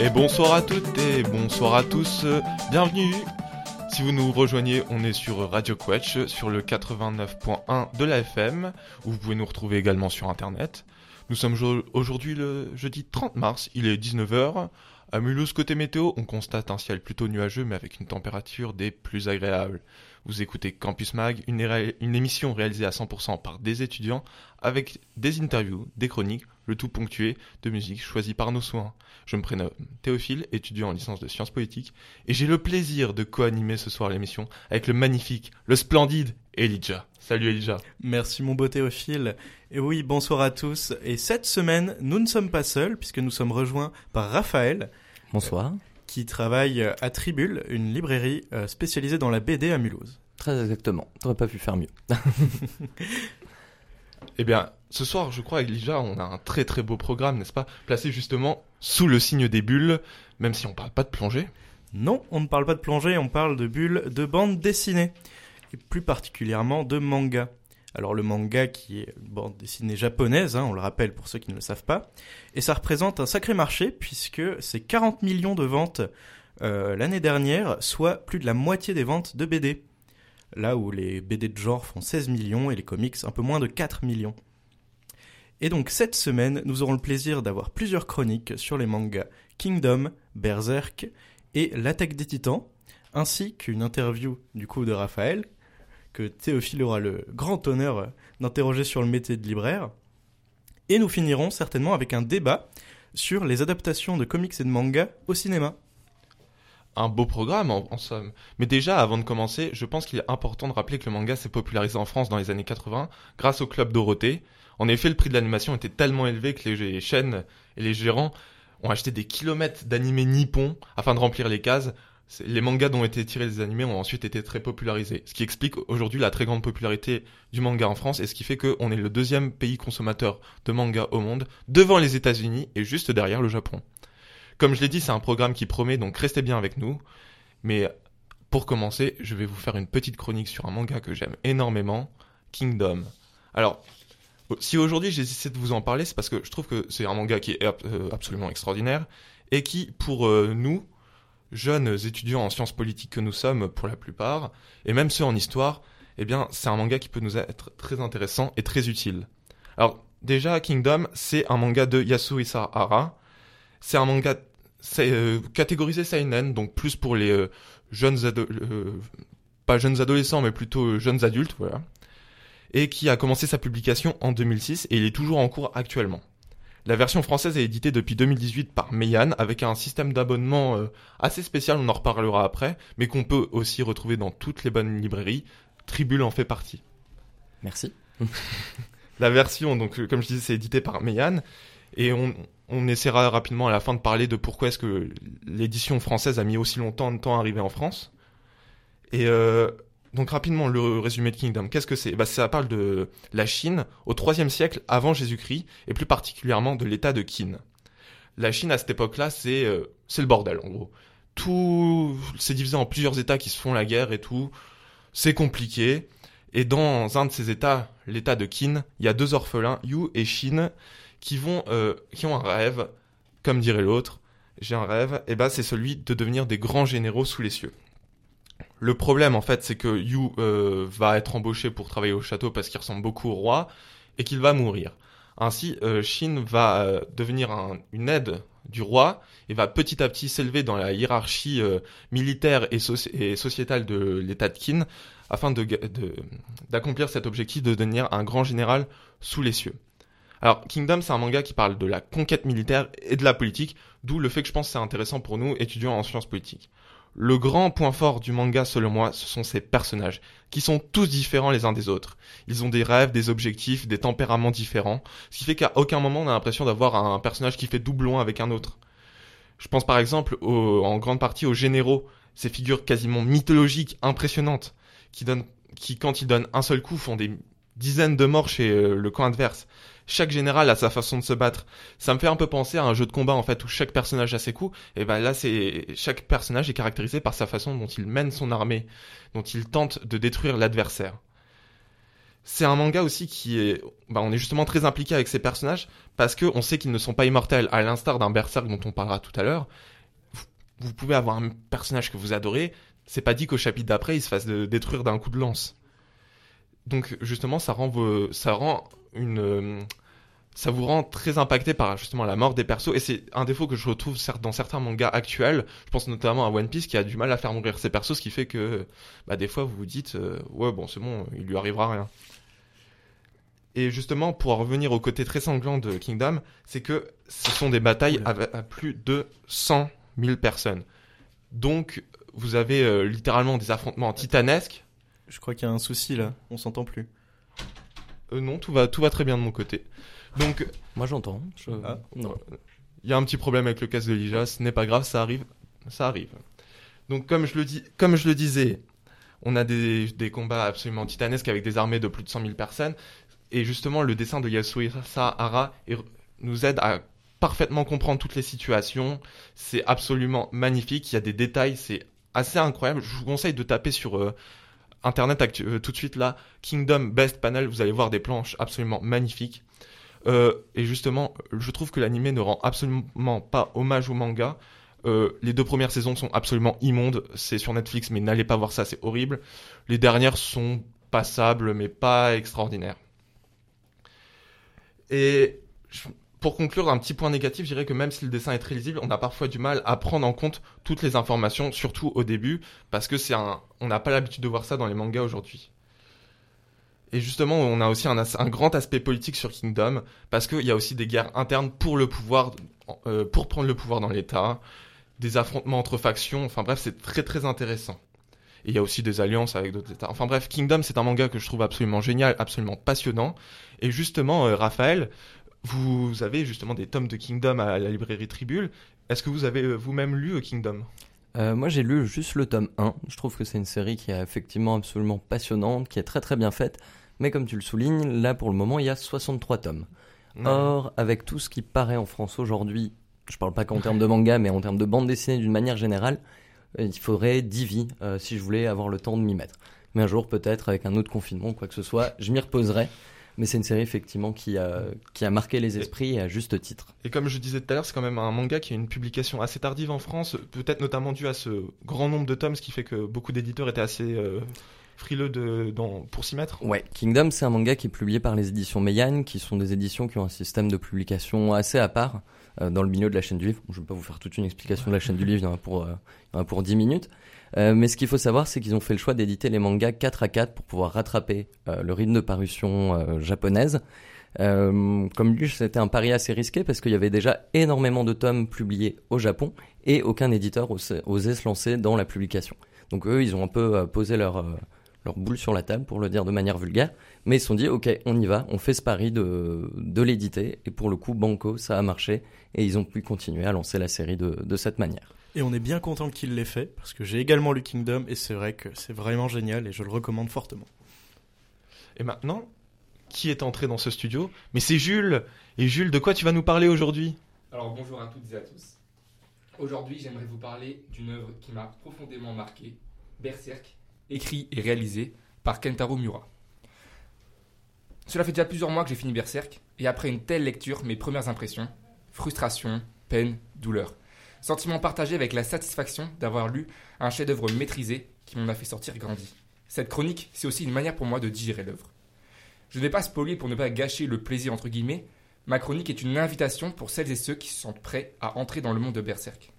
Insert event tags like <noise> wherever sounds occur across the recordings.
Et bonsoir à toutes et bonsoir à tous, bienvenue si vous nous rejoignez, on est sur Radio Quetch, sur le 89.1 de la FM, où vous pouvez nous retrouver également sur Internet. Nous sommes aujourd'hui le jeudi 30 mars, il est 19h. À Mulhouse, côté météo, on constate un ciel plutôt nuageux, mais avec une température des plus agréables. Vous écoutez Campus Mag, une, émission réalisée à 100% par des étudiants, avec des interviews, des chroniques, le tout ponctué de musique choisie par nos soins. Je me prénomme Théophile, étudiant en licence de sciences politiques, et j'ai le plaisir de co-animer ce soir l'émission avec le magnifique, le splendide Elijah. Salut Elijah. Merci mon beau Théophile. Et oui, bonsoir à tous. Et cette semaine, nous ne sommes pas seuls, puisque nous sommes rejoints par Raphaël. Bonsoir qui travaille à Tribule, une librairie euh, spécialisée dans la BD à Mulhouse. Très exactement. T'aurais pas pu faire mieux. <laughs> eh bien, ce soir, je crois, Elijah, on a un très très beau programme, n'est-ce pas? Placé justement sous le signe des bulles, même si on parle pas de plongée. Non, on ne parle pas de plongée, on parle de bulles de bande dessinée. Et plus particulièrement de manga. Alors le manga qui est bande dessinée japonaise, hein, on le rappelle pour ceux qui ne le savent pas, et ça représente un sacré marché puisque c'est 40 millions de ventes euh, l'année dernière, soit plus de la moitié des ventes de BD. Là où les BD de genre font 16 millions et les comics un peu moins de 4 millions. Et donc cette semaine, nous aurons le plaisir d'avoir plusieurs chroniques sur les mangas Kingdom, Berserk et L'attaque des titans, ainsi qu'une interview du coup de Raphaël, que Théophile aura le grand honneur d'interroger sur le métier de libraire. Et nous finirons certainement avec un débat sur les adaptations de comics et de mangas au cinéma. Un beau programme en, somme. Mais déjà, avant de commencer, je pense qu'il est important de rappeler que le manga s'est popularisé en France dans les années 80 grâce au Club Dorothée. En effet, le prix de l'animation était tellement élevé que les chaînes et les gérants ont acheté des kilomètres d'animés nippons afin de remplir les cases les mangas dont ont été tirés des animés ont ensuite été très popularisés, ce qui explique aujourd'hui la très grande popularité du manga en France et ce qui fait qu'on est le deuxième pays consommateur de manga au monde, devant les États-Unis et juste derrière le Japon. Comme je l'ai dit, c'est un programme qui promet, donc restez bien avec nous. Mais pour commencer, je vais vous faire une petite chronique sur un manga que j'aime énormément, Kingdom. Alors, si aujourd'hui j'ai essayé de vous en parler, c'est parce que je trouve que c'est un manga qui est euh, absolument extraordinaire et qui, pour euh, nous, jeunes étudiants en sciences politiques que nous sommes pour la plupart, et même ceux en histoire, eh bien, c'est un manga qui peut nous être très intéressant et très utile. Alors, déjà, Kingdom, c'est un manga de Yasuhisa Hara. C'est un manga euh, catégorisé seinen, donc plus pour les euh, jeunes euh, pas jeunes adolescents, mais plutôt jeunes adultes, voilà. Et qui a commencé sa publication en 2006 et il est toujours en cours actuellement. La version française est éditée depuis 2018 par Meian avec un système d'abonnement euh, assez spécial, on en reparlera après, mais qu'on peut aussi retrouver dans toutes les bonnes librairies. Tribule en fait partie. Merci. <laughs> la version, donc euh, comme je disais, c'est édité par Meian et on, on essaiera rapidement à la fin de parler de pourquoi est-ce que l'édition française a mis aussi longtemps de temps à arriver en France. Et euh, donc rapidement, le résumé de Kingdom, qu'est-ce que c'est? Bah, Ça parle de la Chine au IIIe siècle avant Jésus-Christ, et plus particulièrement de l'état de Qin. La Chine, à cette époque-là, c'est euh, le bordel, en gros. Tout, c'est divisé en plusieurs états qui se font la guerre et tout. C'est compliqué. Et dans un de ces états, l'état de Qin, il y a deux orphelins, Yu et Shin, qui vont, euh, qui ont un rêve, comme dirait l'autre. J'ai un rêve, et bah c'est celui de devenir des grands généraux sous les cieux. Le problème, en fait, c'est que Yu euh, va être embauché pour travailler au château parce qu'il ressemble beaucoup au roi et qu'il va mourir. Ainsi, euh, Shin va euh, devenir une aide du roi et va petit à petit s'élever dans la hiérarchie militaire et, sociétale de l'état de Qin afin d'accomplir cet objectif de devenir un grand général sous les cieux. Alors, Kingdom, c'est un manga qui parle de la conquête militaire et de la politique, d'où le fait que je pense que c'est intéressant pour nous, étudiants en sciences politiques. Le grand point fort du manga, selon moi, ce sont ces personnages, qui sont tous différents les uns des autres. Ils ont des rêves, des objectifs, des tempéraments différents, ce qui fait qu'à aucun moment on a l'impression d'avoir un personnage qui fait doublon avec un autre. Je pense par exemple en grande partie aux généraux, ces figures quasiment mythologiques, impressionnantes, qui quand ils donnent un seul coup font des, dizaines de morts chez euh, le camp adverse. Chaque général a sa façon de se battre. Ça me fait un peu penser à un jeu de combat en fait où chaque personnage a ses coups. Et ben là, c'est chaque personnage est caractérisé par sa façon dont il mène son armée, dont il tente de détruire l'adversaire. C'est un manga aussi qui est, bah, on est justement très impliqué avec ces personnages parce que on sait qu'ils ne sont pas immortels, à l'instar d'un berserk dont on parlera tout à l'heure. Vous- pouvez avoir un personnage que vous adorez, c'est pas dit qu'au chapitre d'après il se fasse détruire d'un coup de lance. Donc justement, ça rend ça rend une, euh, ça vous rend très impacté par justement la mort des persos et c'est un défaut que je retrouve dans certains mangas actuels. Je pense notamment à One Piece qui a du mal à faire mourir ses persos, ce qui fait que bah, des fois vous vous dites euh, ouais bon c'est bon, il lui arrivera rien. Et justement, pour en revenir au côté très sanglant de Kingdom, c'est que ce sont des batailles à, à plus de 100 000 personnes. Donc, vous avez euh, littéralement des affrontements titanesques. Je crois qu'il y a un souci là, on s'entend plus. Euh, non, tout va, tout va très bien de mon côté. Donc, Moi j'entends. Je- Ah. non. il y a un petit problème avec le casque de Lija, ce n'est pas grave, ça arrive, ça arrive. Donc, comme je le, dis, comme je le disais, on a des, des combats absolument titanesques avec des armées de plus de 100 000 personnes. Et justement, le dessin de Yasuhisa Hara nous aide à parfaitement comprendre toutes les situations. C'est absolument magnifique. Il y a des détails, c'est assez incroyable. Je vous conseille de taper sur euh, internet euh, tout de suite là, Kingdom Best Panel. Vous allez voir des planches absolument magnifiques. Euh, et justement, je trouve que l'anime ne rend absolument pas hommage au manga. Euh, les deux premières saisons sont absolument immondes. C'est sur Netflix, mais n'allez pas voir ça, c'est horrible. Les dernières sont passables, mais pas extraordinaires. Et pour conclure, un petit point négatif, je dirais que même si le dessin est très lisible, on a parfois du mal à prendre en compte toutes les informations, surtout au début, parce que c'est un, on n'a pas l'habitude de voir ça dans les mangas aujourd'hui. Et justement, on a aussi un, grand aspect politique sur Kingdom, parce qu'il y a aussi des guerres internes pour le pouvoir, euh, pour prendre le pouvoir dans l'État, des affrontements entre factions, enfin bref, c'est très très intéressant. Et il y a aussi des alliances avec d'autres États. Enfin bref, Kingdom, c'est un manga que je trouve absolument génial, absolument passionnant. Et justement, euh, Raphaël, vous avez justement des tomes de Kingdom à la librairie Tribule. Est-ce que vous avez euh, vous-même lu euh, Kingdom? Euh, moi j'ai lu juste le tome 1. Je trouve que c'est une série qui est effectivement absolument passionnante, qui est très très bien faite. Mais comme tu le soulignes, là pour le moment il y a 63 tomes. Or, avec tout ce qui paraît en France aujourd'hui, je parle pas qu'en termes de manga, mais en termes de bande dessinée d'une manière générale, il faudrait 10 vies euh, si je voulais avoir le temps de m'y mettre. Mais un jour, peut-être, avec un autre confinement ou quoi que ce soit, je m'y reposerai. Mais c'est une série effectivement qui a, qui a marqué les esprits et à juste titre. Et comme je disais tout à l'heure, c'est quand même un manga qui a une publication assez tardive en France, peut-être notamment dû à ce grand nombre de tomes, ce qui fait que beaucoup d'éditeurs étaient assez euh, frileux de, dans, pour s'y mettre. Ouais, Kingdom, c'est un manga qui est publié par les éditions Meian, qui sont des éditions qui ont un système de publication assez à part euh, dans le milieu de la chaîne du livre. Je ne vais pas vous faire toute une explication de la chaîne du livre, il y en a pour, euh, il y en a pour 10 minutes. Euh, mais ce qu'il faut savoir, c'est qu'ils ont fait le choix d'éditer les mangas 4 à 4 pour pouvoir rattraper euh, le rythme de parution euh, japonaise. Euh, comme lui, c'était un pari assez risqué parce qu'il y avait déjà énormément de tomes publiés au Japon et aucun éditeur osait, se lancer dans la publication. Donc eux, ils ont un peu posé leur, leur boule sur la table, pour le dire de manière vulgaire, mais ils se sont dit, ok, on y va, on fait ce pari de, de l'éditer, et pour le coup, Banco, ça a marché, et ils ont pu continuer à lancer la série de, de cette manière. Et on est bien content qu'il l'ait fait, parce que j'ai également lu Kingdom, et c'est vrai que c'est vraiment génial, et je le recommande fortement. Et maintenant, qui est entré dans ce studio? Mais c'est Jules Et Jules, de quoi tu vas nous parler aujourd'hui? Alors bonjour à toutes et à tous. Aujourd'hui, j'aimerais vous parler d'une œuvre qui m'a profondément marqué, Berserk, écrit et réalisé par Kentaro Miura. Cela fait déjà plusieurs mois que j'ai fini Berserk, et après une telle lecture, mes premières impressions, frustration, peine, douleur. Sentiment partagé avec la satisfaction d'avoir lu un chef-d'œuvre maîtrisé qui m'en a fait sortir grandi. Cette chronique, c'est aussi une manière pour moi de digérer l'œuvre. Je ne vais pas spoiler pour ne pas gâcher le plaisir entre guillemets, Ma chronique est une invitation pour celles et ceux qui se sentent prêts à entrer dans le monde de Berserk.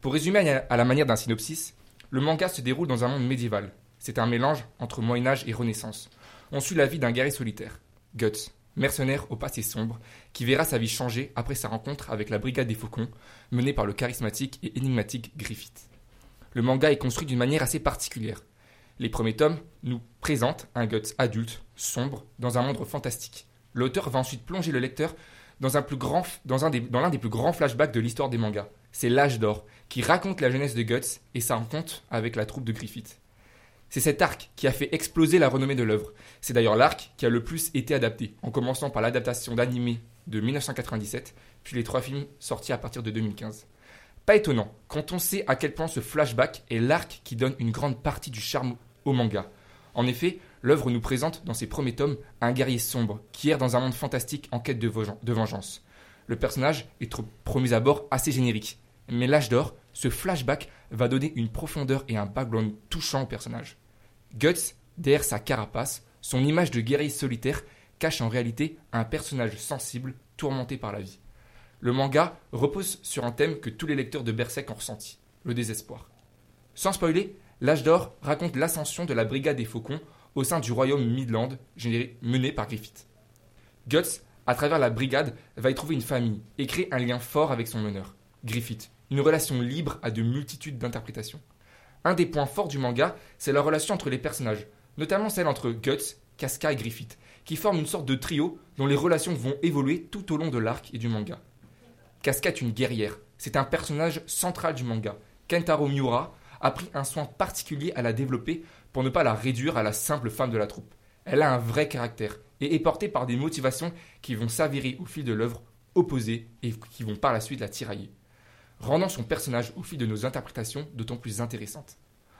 Pour résumer à la manière d'un synopsis, le manga se déroule dans un monde médiéval. C'est un mélange entre Moyen Âge et Renaissance. On suit la vie d'un guerrier solitaire, Guts, mercenaire au passé sombre, qui verra sa vie changer après sa rencontre avec la Brigade des Faucons, menée par le charismatique et énigmatique Griffith. Le manga est construit d'une manière assez particulière. Les premiers tomes nous présentent un Guts adulte, sombre, dans un monde fantastique. L'auteur va ensuite plonger le lecteur dans un plus grand, dans un des, l'un des plus grands flashbacks de l'histoire des mangas. C'est l'âge d'or, qui raconte la jeunesse de Guts et sa rencontre avec la troupe de Griffith. C'est cet arc qui a fait exploser la renommée de l'œuvre. C'est d'ailleurs l'arc qui a le plus été adapté, en commençant par l'adaptation d'animé de 1997, puis les trois films sortis à partir de 2015. Pas étonnant, quand on sait à quel point ce flashback est l'arc qui donne une grande partie du charme au manga. En effet, l'œuvre nous présente dans ses premiers tomes un guerrier sombre qui erre dans un monde fantastique en quête de, vengeance. Le personnage est promis à bord assez générique, mais l'âge d'or, ce flashback va donner une profondeur et un background touchant au personnage. Guts, derrière sa carapace, son image de guerrier solitaire cache en réalité un personnage sensible, tourmenté par la vie. Le manga repose sur un thème que tous les lecteurs de Berserk ont ressenti, le désespoir. Sans spoiler, L'âge d'or raconte l'ascension de la brigade des faucons au sein du royaume Midland, mené par Griffith. Guts, à travers la brigade, va y trouver une famille et créer un lien fort avec son meneur, Griffith, une relation libre à de multitudes d'interprétations. Un des points forts du manga, c'est la relation entre les personnages, notamment celle entre Guts, Casca et Griffith, qui forment une sorte de trio dont les relations vont évoluer tout au long de l'arc et du manga. Casca est une guerrière, c'est un personnage central du manga. Kentaro Miura a pris un soin particulier à la développer pour ne pas la réduire à la simple femme de la troupe. Elle a un vrai caractère et est portée par des motivations qui vont s'avérer au fil de l'œuvre opposées et qui vont par la suite la tirailler, rendant son personnage au fil de nos interprétations d'autant plus intéressante.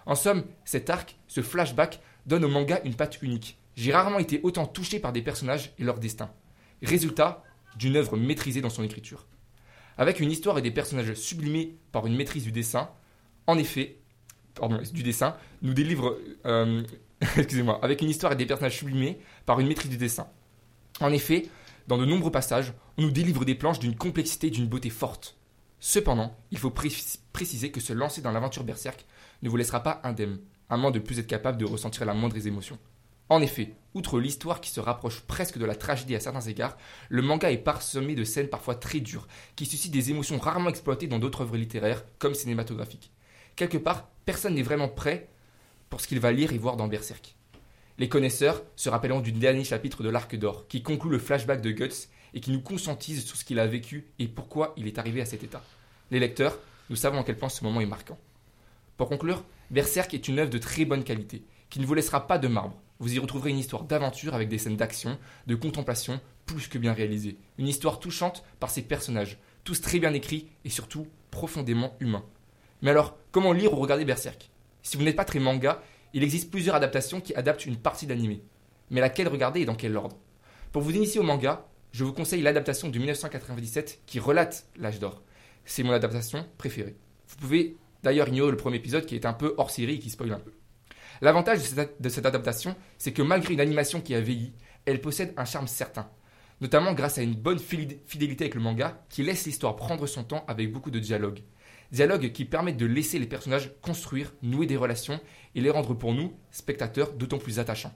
En somme, cet arc, ce flashback, donne au manga une patte unique. J'ai rarement été autant touché par des personnages et leur destin. Résultat d'une œuvre maîtrisée dans son écriture. Avec une histoire et des personnages sublimés par une maîtrise du dessin, en effet, du dessin, nous délivre, euh, <laughs> excusez-moi, avec une histoire et des personnages sublimés par une maîtrise du dessin. En effet, dans de nombreux passages, on nous délivre des planches d'une complexité d'une beauté forte. Cependant, il faut préciser que se lancer dans l'aventure berserk ne vous laissera pas indemne, à moins de plus être capable de ressentir la moindre des émotions. En effet, outre l'histoire qui se rapproche presque de la tragédie à certains égards, le manga est parsemé de scènes parfois très dures, qui suscitent des émotions rarement exploitées dans d'autres œuvres littéraires comme cinématographiques quelque part, personne n'est vraiment prêt pour ce qu'il va lire et voir dans Berserk. Les connaisseurs se rappelleront du dernier chapitre de l'Arc d'Or, qui conclut le flashback de Guts et qui nous conscientise sur ce qu'il a vécu et pourquoi il est arrivé à cet état. Les lecteurs, nous savons à quel point ce moment est marquant. Pour conclure, Berserk est une œuvre de très bonne qualité, qui ne vous laissera pas de marbre. Vous y retrouverez une histoire d'aventure avec des scènes d'action, de contemplation, plus que bien réalisées. Une histoire touchante par ses personnages, tous très bien écrits et surtout profondément humains. Mais alors, comment lire ou regarder Berserk? Si vous n'êtes pas très manga, il existe plusieurs adaptations qui adaptent une partie d'animé. Mais laquelle regarder et dans quel ordre? Pour vous initier au manga, je vous conseille l'adaptation de 1997 qui relate l'âge d'or. C'est mon adaptation préférée. Vous pouvez d'ailleurs ignorer le premier épisode qui est un peu hors série et qui spoil un peu. L'avantage de cette adaptation, c'est que malgré une animation qui a vieilli, elle possède un charme certain. Notamment grâce à une bonne fidélité avec le manga qui laisse l'histoire prendre son temps avec beaucoup de dialogues. Dialogue qui permettent de laisser les personnages construire, nouer des relations et les rendre pour nous, spectateurs, d'autant plus attachants.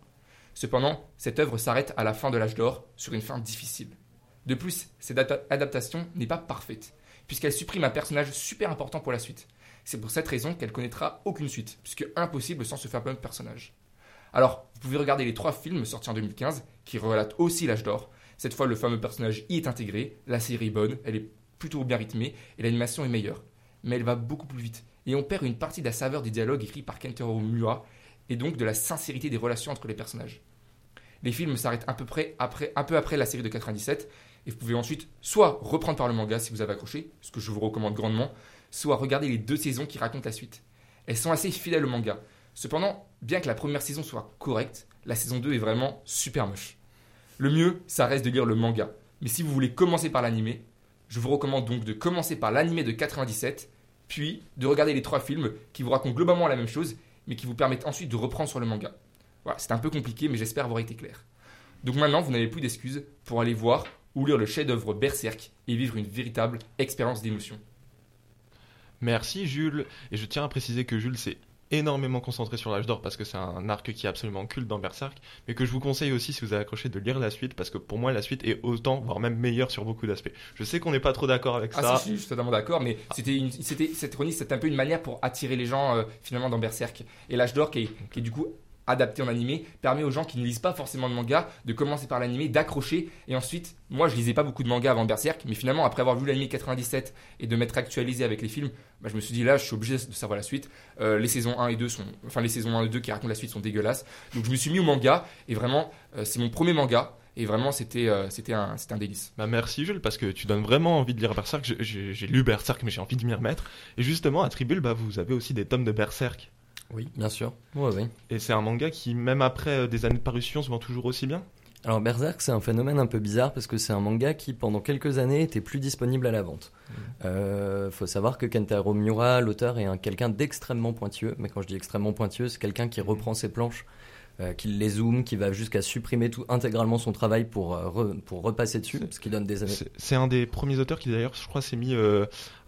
Cependant, cette œuvre s'arrête à la fin de l'âge d'or sur une fin difficile. De plus, cette adaptation n'est pas parfaite, puisqu'elle supprime un personnage super important pour la suite. C'est pour cette raison qu'elle connaîtra aucune suite, puisque impossible sans ce fameux personnage. Alors, vous pouvez regarder les trois films sortis en 2015, qui relatent aussi l'âge d'or. Cette fois, le fameux personnage y est intégré, la série est bonne, elle est plutôt bien rythmée, et l'animation est meilleure mais elle va beaucoup plus vite. Et on perd une partie de la saveur des dialogues écrits par Kentaro Miura, et donc de la sincérité des relations entre les personnages. Les films s'arrêtent un peu, près après, un peu après la série de 97, et vous pouvez ensuite soit reprendre par le manga si vous avez accroché, ce que je vous recommande grandement, soit regarder les deux saisons qui racontent la suite. Elles sont assez fidèles au manga. Cependant, bien que la première saison soit correcte, la saison 2 est vraiment super moche. Le mieux, ça reste de lire le manga. Mais si vous voulez commencer par l'animé, je vous recommande donc de commencer par l'animé de 97, puis de regarder les trois films qui vous racontent globalement la même chose, mais qui vous permettent ensuite de reprendre sur le manga. Voilà, c'est un peu compliqué, mais j'espère avoir été clair. Donc maintenant, vous n'avez plus d'excuses pour aller voir ou lire le chef-d'œuvre Berserk et vivre une véritable expérience d'émotion. Merci Jules. Et je tiens à préciser que Jules, c'est énormément concentré sur l'âge d'or parce que c'est un arc qui est absolument culte dans Berserk, mais que je vous conseille aussi si vous avez accroché de lire la suite parce que pour moi la suite est autant, voire même meilleure sur beaucoup d'aspects. Je sais qu'on n'est pas trop d'accord avec ah, ça. Si, je suis totalement d'accord, mais c'était une, c'était cette chronique, c'était un peu une manière pour attirer les gens euh, finalement dans Berserk et l'âge d'or qui est du coup adapté en animé permet aux gens qui ne lisent pas forcément de manga de commencer par l'animé, d'accrocher et ensuite, moi je lisais pas beaucoup de manga avant Berserk, mais finalement après avoir vu l'animé 97 et de m'être actualisé avec les films, bah, je me suis dit là je suis obligé de savoir la suite. Euh, les saisons 1 et 2 sont, enfin les saisons 1 et 2 qui racontent la suite sont dégueulasses, donc je me suis mis au manga et vraiment euh, c'est mon premier manga. Et vraiment, c'était euh, c'était un, un délice. Bah merci Jules, parce que tu donnes vraiment envie de lire Berserk. J'ai lu Berserk, mais j'ai envie de m'y remettre. Et justement, à Tribule, bah, vous avez aussi des tomes de Berserk. Oui, bien sûr. Ouais, oui. Et c'est un manga qui, même après euh, des années de parution, se vend toujours aussi bien? Alors Berserk, c'est un phénomène un peu bizarre parce que c'est un manga qui, pendant quelques années, était plus disponible à la vente. Euh, faut savoir que Kentaro Miura, l'auteur, est un quelqu'un d'extrêmement pointueux. Mais quand je dis extrêmement pointueux, c'est quelqu'un qui reprend ses planches, euh, qui les zoome, qui va jusqu'à supprimer tout intégralement son travail pour euh, re- pour repasser dessus, ce qui donne des années. C'est un des premiers auteurs qui, d'ailleurs, je crois, s'est mis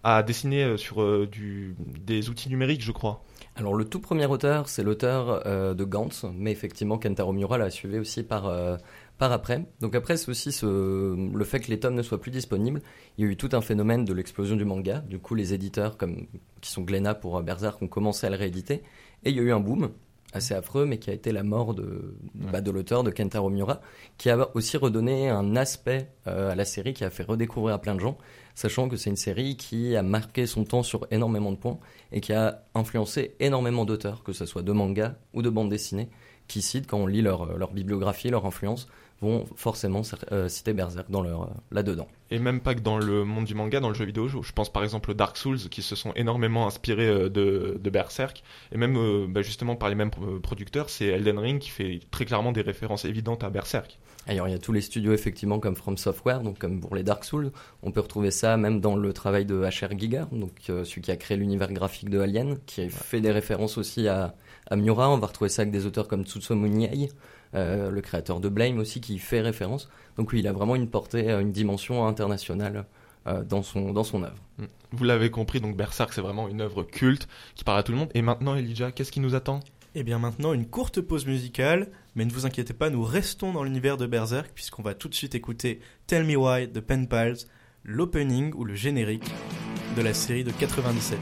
à dessiner sur du, des outils numériques, je crois. Alors le tout premier auteur, c'est l'auteur euh, de Gantz, mais effectivement Kentaro Miura l'a suivi aussi par euh, par après. Donc après c'est aussi ce, le fait que les tomes ne soient plus disponibles. Il y a eu tout un phénomène de l'explosion du manga. Du coup les éditeurs comme qui sont Glénat pour euh, Berserk ont commencé à le rééditer et il y a eu un boom assez affreux, mais qui a été la mort de, bah, de l'auteur de Kentaro Miura, qui a aussi redonné un aspect euh, à la série, qui a fait redécouvrir à plein de gens, sachant que c'est une série qui a marqué son temps sur énormément de points et qui a influencé énormément d'auteurs, que ce soit de manga ou de bande dessinée, qui citent, quand on lit leur, leur bibliographie, leur influence, vont forcément euh, citer Berserk dans leur, euh, là-dedans. Et même pas que dans le monde du manga, dans le jeu vidéo. Je pense par exemple aux Dark Souls qui se sont énormément inspirés euh, de, de Berserk. Et même bah, justement par les mêmes pro- producteurs, c'est Elden Ring qui fait très clairement des références évidentes à Berserk. Alors il y a tous les studios effectivement comme From Software, donc comme pour les Dark Souls. On peut retrouver ça même dans le travail de H.R. Giger, donc celui qui a créé l'univers graphique de Alien, qui a fait des références aussi à, à Miura. On va retrouver ça avec des auteurs comme Tsutomu Niei, euh, le créateur de Blame aussi, qui fait référence. Donc oui, il a vraiment une portée, euh, une dimension internationale euh, dans son dans son œuvre. Vous l'avez compris, donc Berserk c'est vraiment une œuvre culte qui parle à tout le monde. Et maintenant Elijah, qu'est-ce qui nous attend? Et bien maintenant, une courte pause musicale, mais ne vous inquiétez pas, nous restons dans l'univers de Berserk, puisqu'on va tout de suite écouter Tell Me Why de Pen Pals, l'opening ou le générique de la série de 97.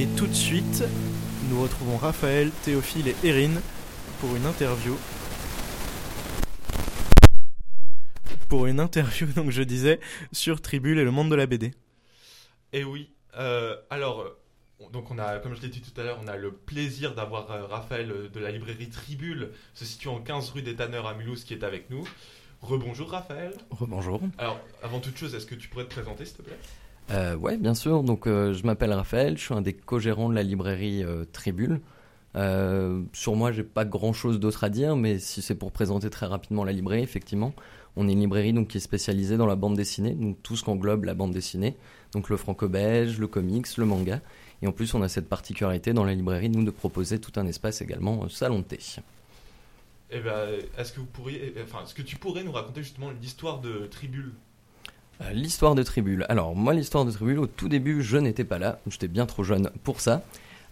Et tout de suite, nous retrouvons Raphaël, Théophile et Erin pour une interview. Pour une interview, <laughs> donc je disais, sur Tribule et le monde de la BD. Et oui, euh, alors, donc on a, comme je l'ai dit tout à l'heure, on a le plaisir d'avoir euh, Raphaël euh, de la librairie Tribule, se situant en 15 rue des Tanneurs à Mulhouse, qui est avec nous. Rebonjour Raphaël. Bonjour. Alors, avant toute chose, est-ce que tu pourrais te présenter, s'il te plaît? Euh, ouais, bien sûr. Donc, euh, je m'appelle Raphaël, je suis un des co-gérants de la librairie euh, Tribule. Euh, sur moi, j'ai pas grand-chose d'autre à dire, mais si c'est pour présenter très rapidement la librairie, effectivement, on est une librairie donc qui est spécialisée dans la bande dessinée, donc tout ce qu'englobe la bande dessinée, donc le franco-belge, le comics, le manga. Et en plus, on a cette particularité dans la librairie, nous, de proposer tout un espace également salon de thé. Eh ben, est-ce que vous pourriez, enfin, est-ce que tu pourrais nous raconter justement l'histoire de Tribule? L'histoire de Tribule. Alors, moi, l'histoire de Tribule, au tout début, je n'étais pas là. J'étais bien trop jeune pour ça.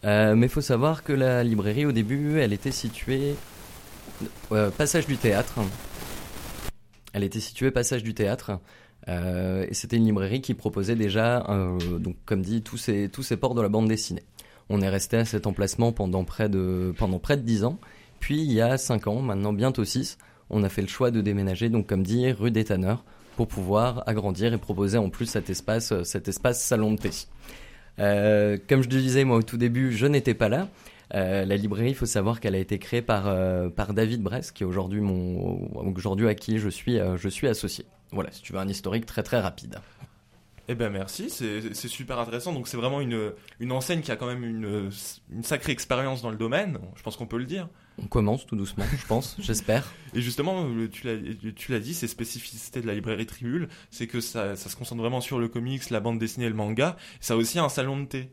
Euh, mais il faut savoir que la librairie, au début, elle était située. euh, passage du théâtre. Elle était située passage du théâtre. Euh, et c'était une librairie qui proposait déjà, euh, comme dit, tous ces, ports de la bande dessinée. On est resté à cet emplacement pendant près de, pendant près de 10 ans. Puis, il y a 5 ans, maintenant bientôt 6, on a fait le choix de déménager, donc comme dit, rue des Tanneurs pour pouvoir agrandir et proposer en plus cet espace, euh, cet espace salon de thé. Euh, comme je le disais moi au tout début, je n'étais pas là. Euh, la librairie, il faut savoir qu'elle a été créée par, par David Bress, qui est aujourd'hui mon, aujourd'hui à qui je suis, je suis associé. Voilà, si tu veux un historique très très rapide. Eh ben merci, c'est c'est super intéressant. Donc c'est vraiment une, une enseigne qui a quand même une, une sacrée expérience dans le domaine, je pense qu'on peut le dire. On commence tout doucement, je pense, <laughs> j'espère. Et justement, tu l'as tu l'as dit, ces spécificités de la librairie Tribule, c'est que ça, se concentre vraiment sur le comics, la bande dessinée le manga. Ça a aussi un salon de thé.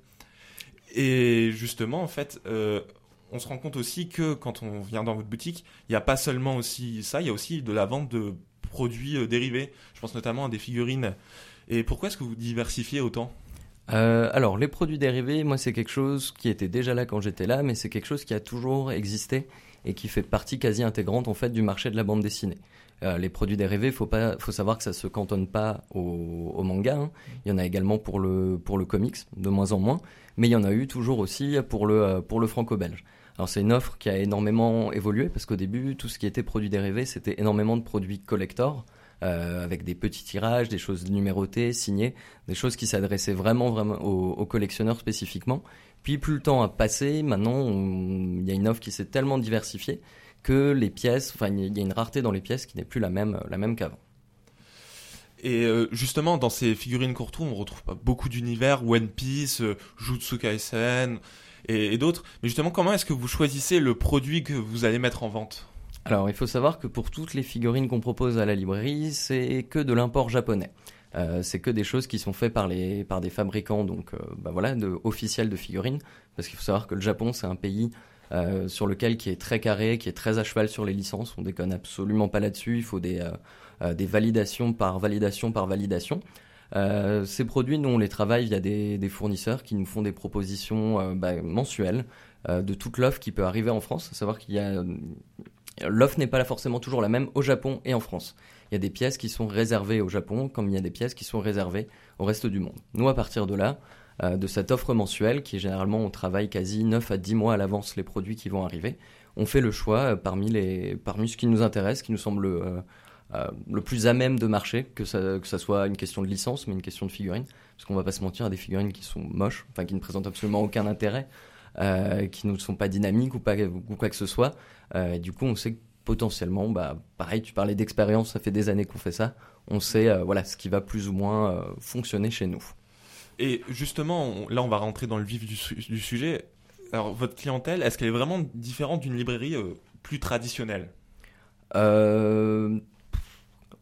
Et justement, en fait, euh, on se rend compte aussi que quand on vient dans votre boutique, il n'y a pas seulement aussi ça, il y a aussi de la vente de produits euh, dérivés. Je pense notamment à des figurines. Et pourquoi est-ce que vous diversifiez autant? Euh, alors, les produits dérivés, moi, c'est quelque chose qui était déjà là quand j'étais là, mais c'est quelque chose qui a toujours existé et qui fait partie quasi intégrante en fait du marché de la bande dessinée. Euh, les produits dérivés, faut pas, faut savoir que ça se cantonne pas au, au manga. hein. Il y en a également pour le pour le comics, de moins en moins, mais il y en a eu toujours aussi pour le euh, pour le franco-belge. Alors c'est une offre qui a énormément évolué parce qu'au début, tout ce qui était produits dérivés, c'était énormément de produits collector. Euh, avec des petits tirages, des choses numérotées, signées, des choses qui s'adressaient vraiment, vraiment aux, collectionneurs spécifiquement. Puis plus le temps a passé, maintenant il y a une offre qui s'est tellement diversifiée que les pièces, enfin il y a une rareté dans les pièces qui n'est plus la même, la même qu'avant. Et euh, justement, dans ces figurines retrouve, on retrouve beaucoup d'univers, One Piece, euh, Jutsu Kaisen et, et d'autres. Mais justement, comment est-ce que vous choisissez le produit que vous allez mettre en vente? Alors, il faut savoir que pour toutes les figurines qu'on propose à la librairie, c'est que de l'import japonais. Euh, c'est que des choses qui sont faites par les par des fabricants donc euh, bah voilà de officiels de figurines parce qu'il faut savoir que le Japon c'est un pays euh, sur lequel qui est très carré, qui est très à cheval sur les licences. On déconne absolument pas là-dessus. Il faut des des validations par validation par validation. Ces produits, nous, on les travaille via des, des fournisseurs qui nous font des propositions bah, mensuelles de toute l'offre qui peut arriver en France. Savoir qu'il y a l'offre n'est pas forcément toujours la même au Japon et en France. Il y a des pièces qui sont réservées au Japon, comme il y a des pièces qui sont réservées au reste du monde. Nous, à partir de là, euh, de cette offre mensuelle, qui généralement on travaille quasi 9 à 10 mois à l'avance les produits qui vont arriver, on fait le choix euh, parmi, les, parmi ce qui nous intéresse, qui nous semble euh, le plus à même de marcher, que ça, que ça soit une question de licence, mais une question de figurines. Parce qu'on va pas se mentir, des figurines qui sont moches, enfin qui ne présentent absolument aucun intérêt, qui ne sont pas dynamiques ou, pas, ou quoi que ce soit. Euh, et du coup, on sait que potentiellement, bah, pareil, tu parlais d'expérience, ça fait des années qu'on fait ça. On sait euh, voilà, ce qui va plus ou moins euh, fonctionner chez nous. Et justement, on- là, on va rentrer dans le vif du, su- du sujet. Alors, votre clientèle, est-ce qu'elle est vraiment différente d'une librairie euh, plus traditionnelle? Euh,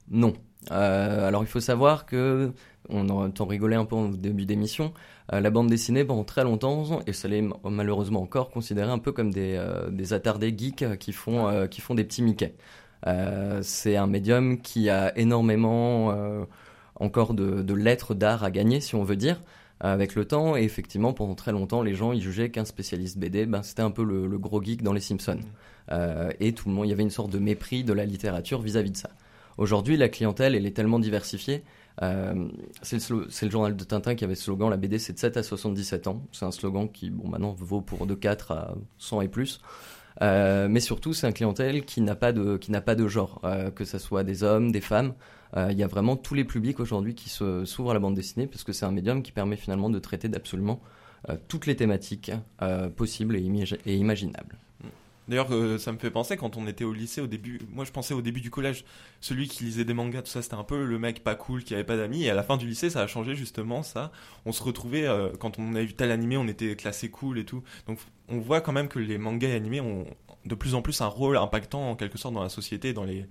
non. Euh, alors il faut savoir que, on en t'en rigolait un peu au début d'émission, euh, la bande dessinée pendant très longtemps, et ça l'est malheureusement encore, considérée un peu comme des, euh, des attardés geeks qui font, euh, qui font des petits Mickey. Euh, c'est un médium qui a énormément euh, encore de, lettres d'art à gagner, si on veut dire, avec le temps. Et effectivement, pendant très longtemps, les gens ils jugeaient qu'un spécialiste BD, ben, c'était un peu le, gros geek dans les Simpsons. Euh, et tout le monde, il y avait une sorte de mépris de la littérature vis-à-vis de ça. Aujourd'hui, la clientèle, elle est tellement diversifiée. Euh, c'est le, journal de Tintin qui avait ce slogan, la BD c'est de 7 à 77 ans. C'est un slogan qui, bon, maintenant vaut pour de 4 à 100 et plus. Euh, mais surtout, c'est un clientèle qui n'a pas de, genre, euh, que ce soit des hommes, des femmes. Il y a vraiment tous les publics aujourd'hui qui s'ouvrent à la bande dessinée parce que c'est un médium qui permet finalement de traiter d'absolument toutes les thématiques possibles et imaginables. D'ailleurs, euh, ça me fait penser quand on était au lycée au début. Moi, je pensais au début du collège, celui qui lisait des mangas, tout ça, c'était un peu le mec pas cool qui avait pas d'amis. Et à la fin du lycée, ça a changé justement ça. On se retrouvait euh, quand on avait vu tel animé, on était classé cool et tout. Donc, on voit quand même que les mangas et animés ont de plus en plus un rôle impactant en quelque sorte dans la société, dans les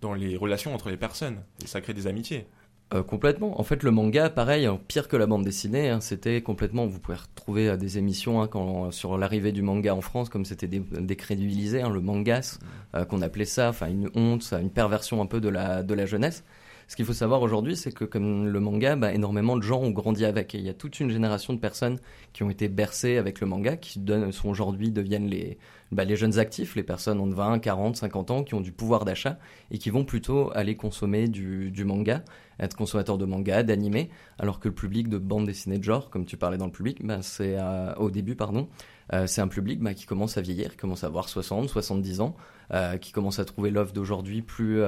dans les relations entre les personnes. Et ça crée des amitiés. Euh, complètement. En fait, le manga, pareil, hein, pire que la bande dessinée, hein, c'était complètement. Vous pouvez retrouver euh, des émissions hein, quand, sur l'arrivée du manga en France, comme c'était dé- décrédibilisé, hein, le mangas, euh, qu'on appelait ça, enfin une honte, ça, une perversion un peu de la de la jeunesse. Ce qu'il faut savoir aujourd'hui, c'est que comme le manga, bah, énormément de gens ont grandi avec. Et il y a toute une génération de personnes qui ont été bercées avec le manga, qui donnent, sont aujourd'hui deviennent les, bah, les jeunes actifs, les personnes de 20, 40, 50 ans, qui ont du pouvoir d'achat et qui vont plutôt aller consommer du, manga, être consommateurs de manga, d'animé, alors que le public de bande dessinée de genre, comme tu parlais dans le public, bah, c'est euh, au début, pardon, euh, c'est un public bah, qui commence à vieillir, qui commence à avoir 60, 70 ans, euh, qui commence à trouver l'offre d'aujourd'hui plus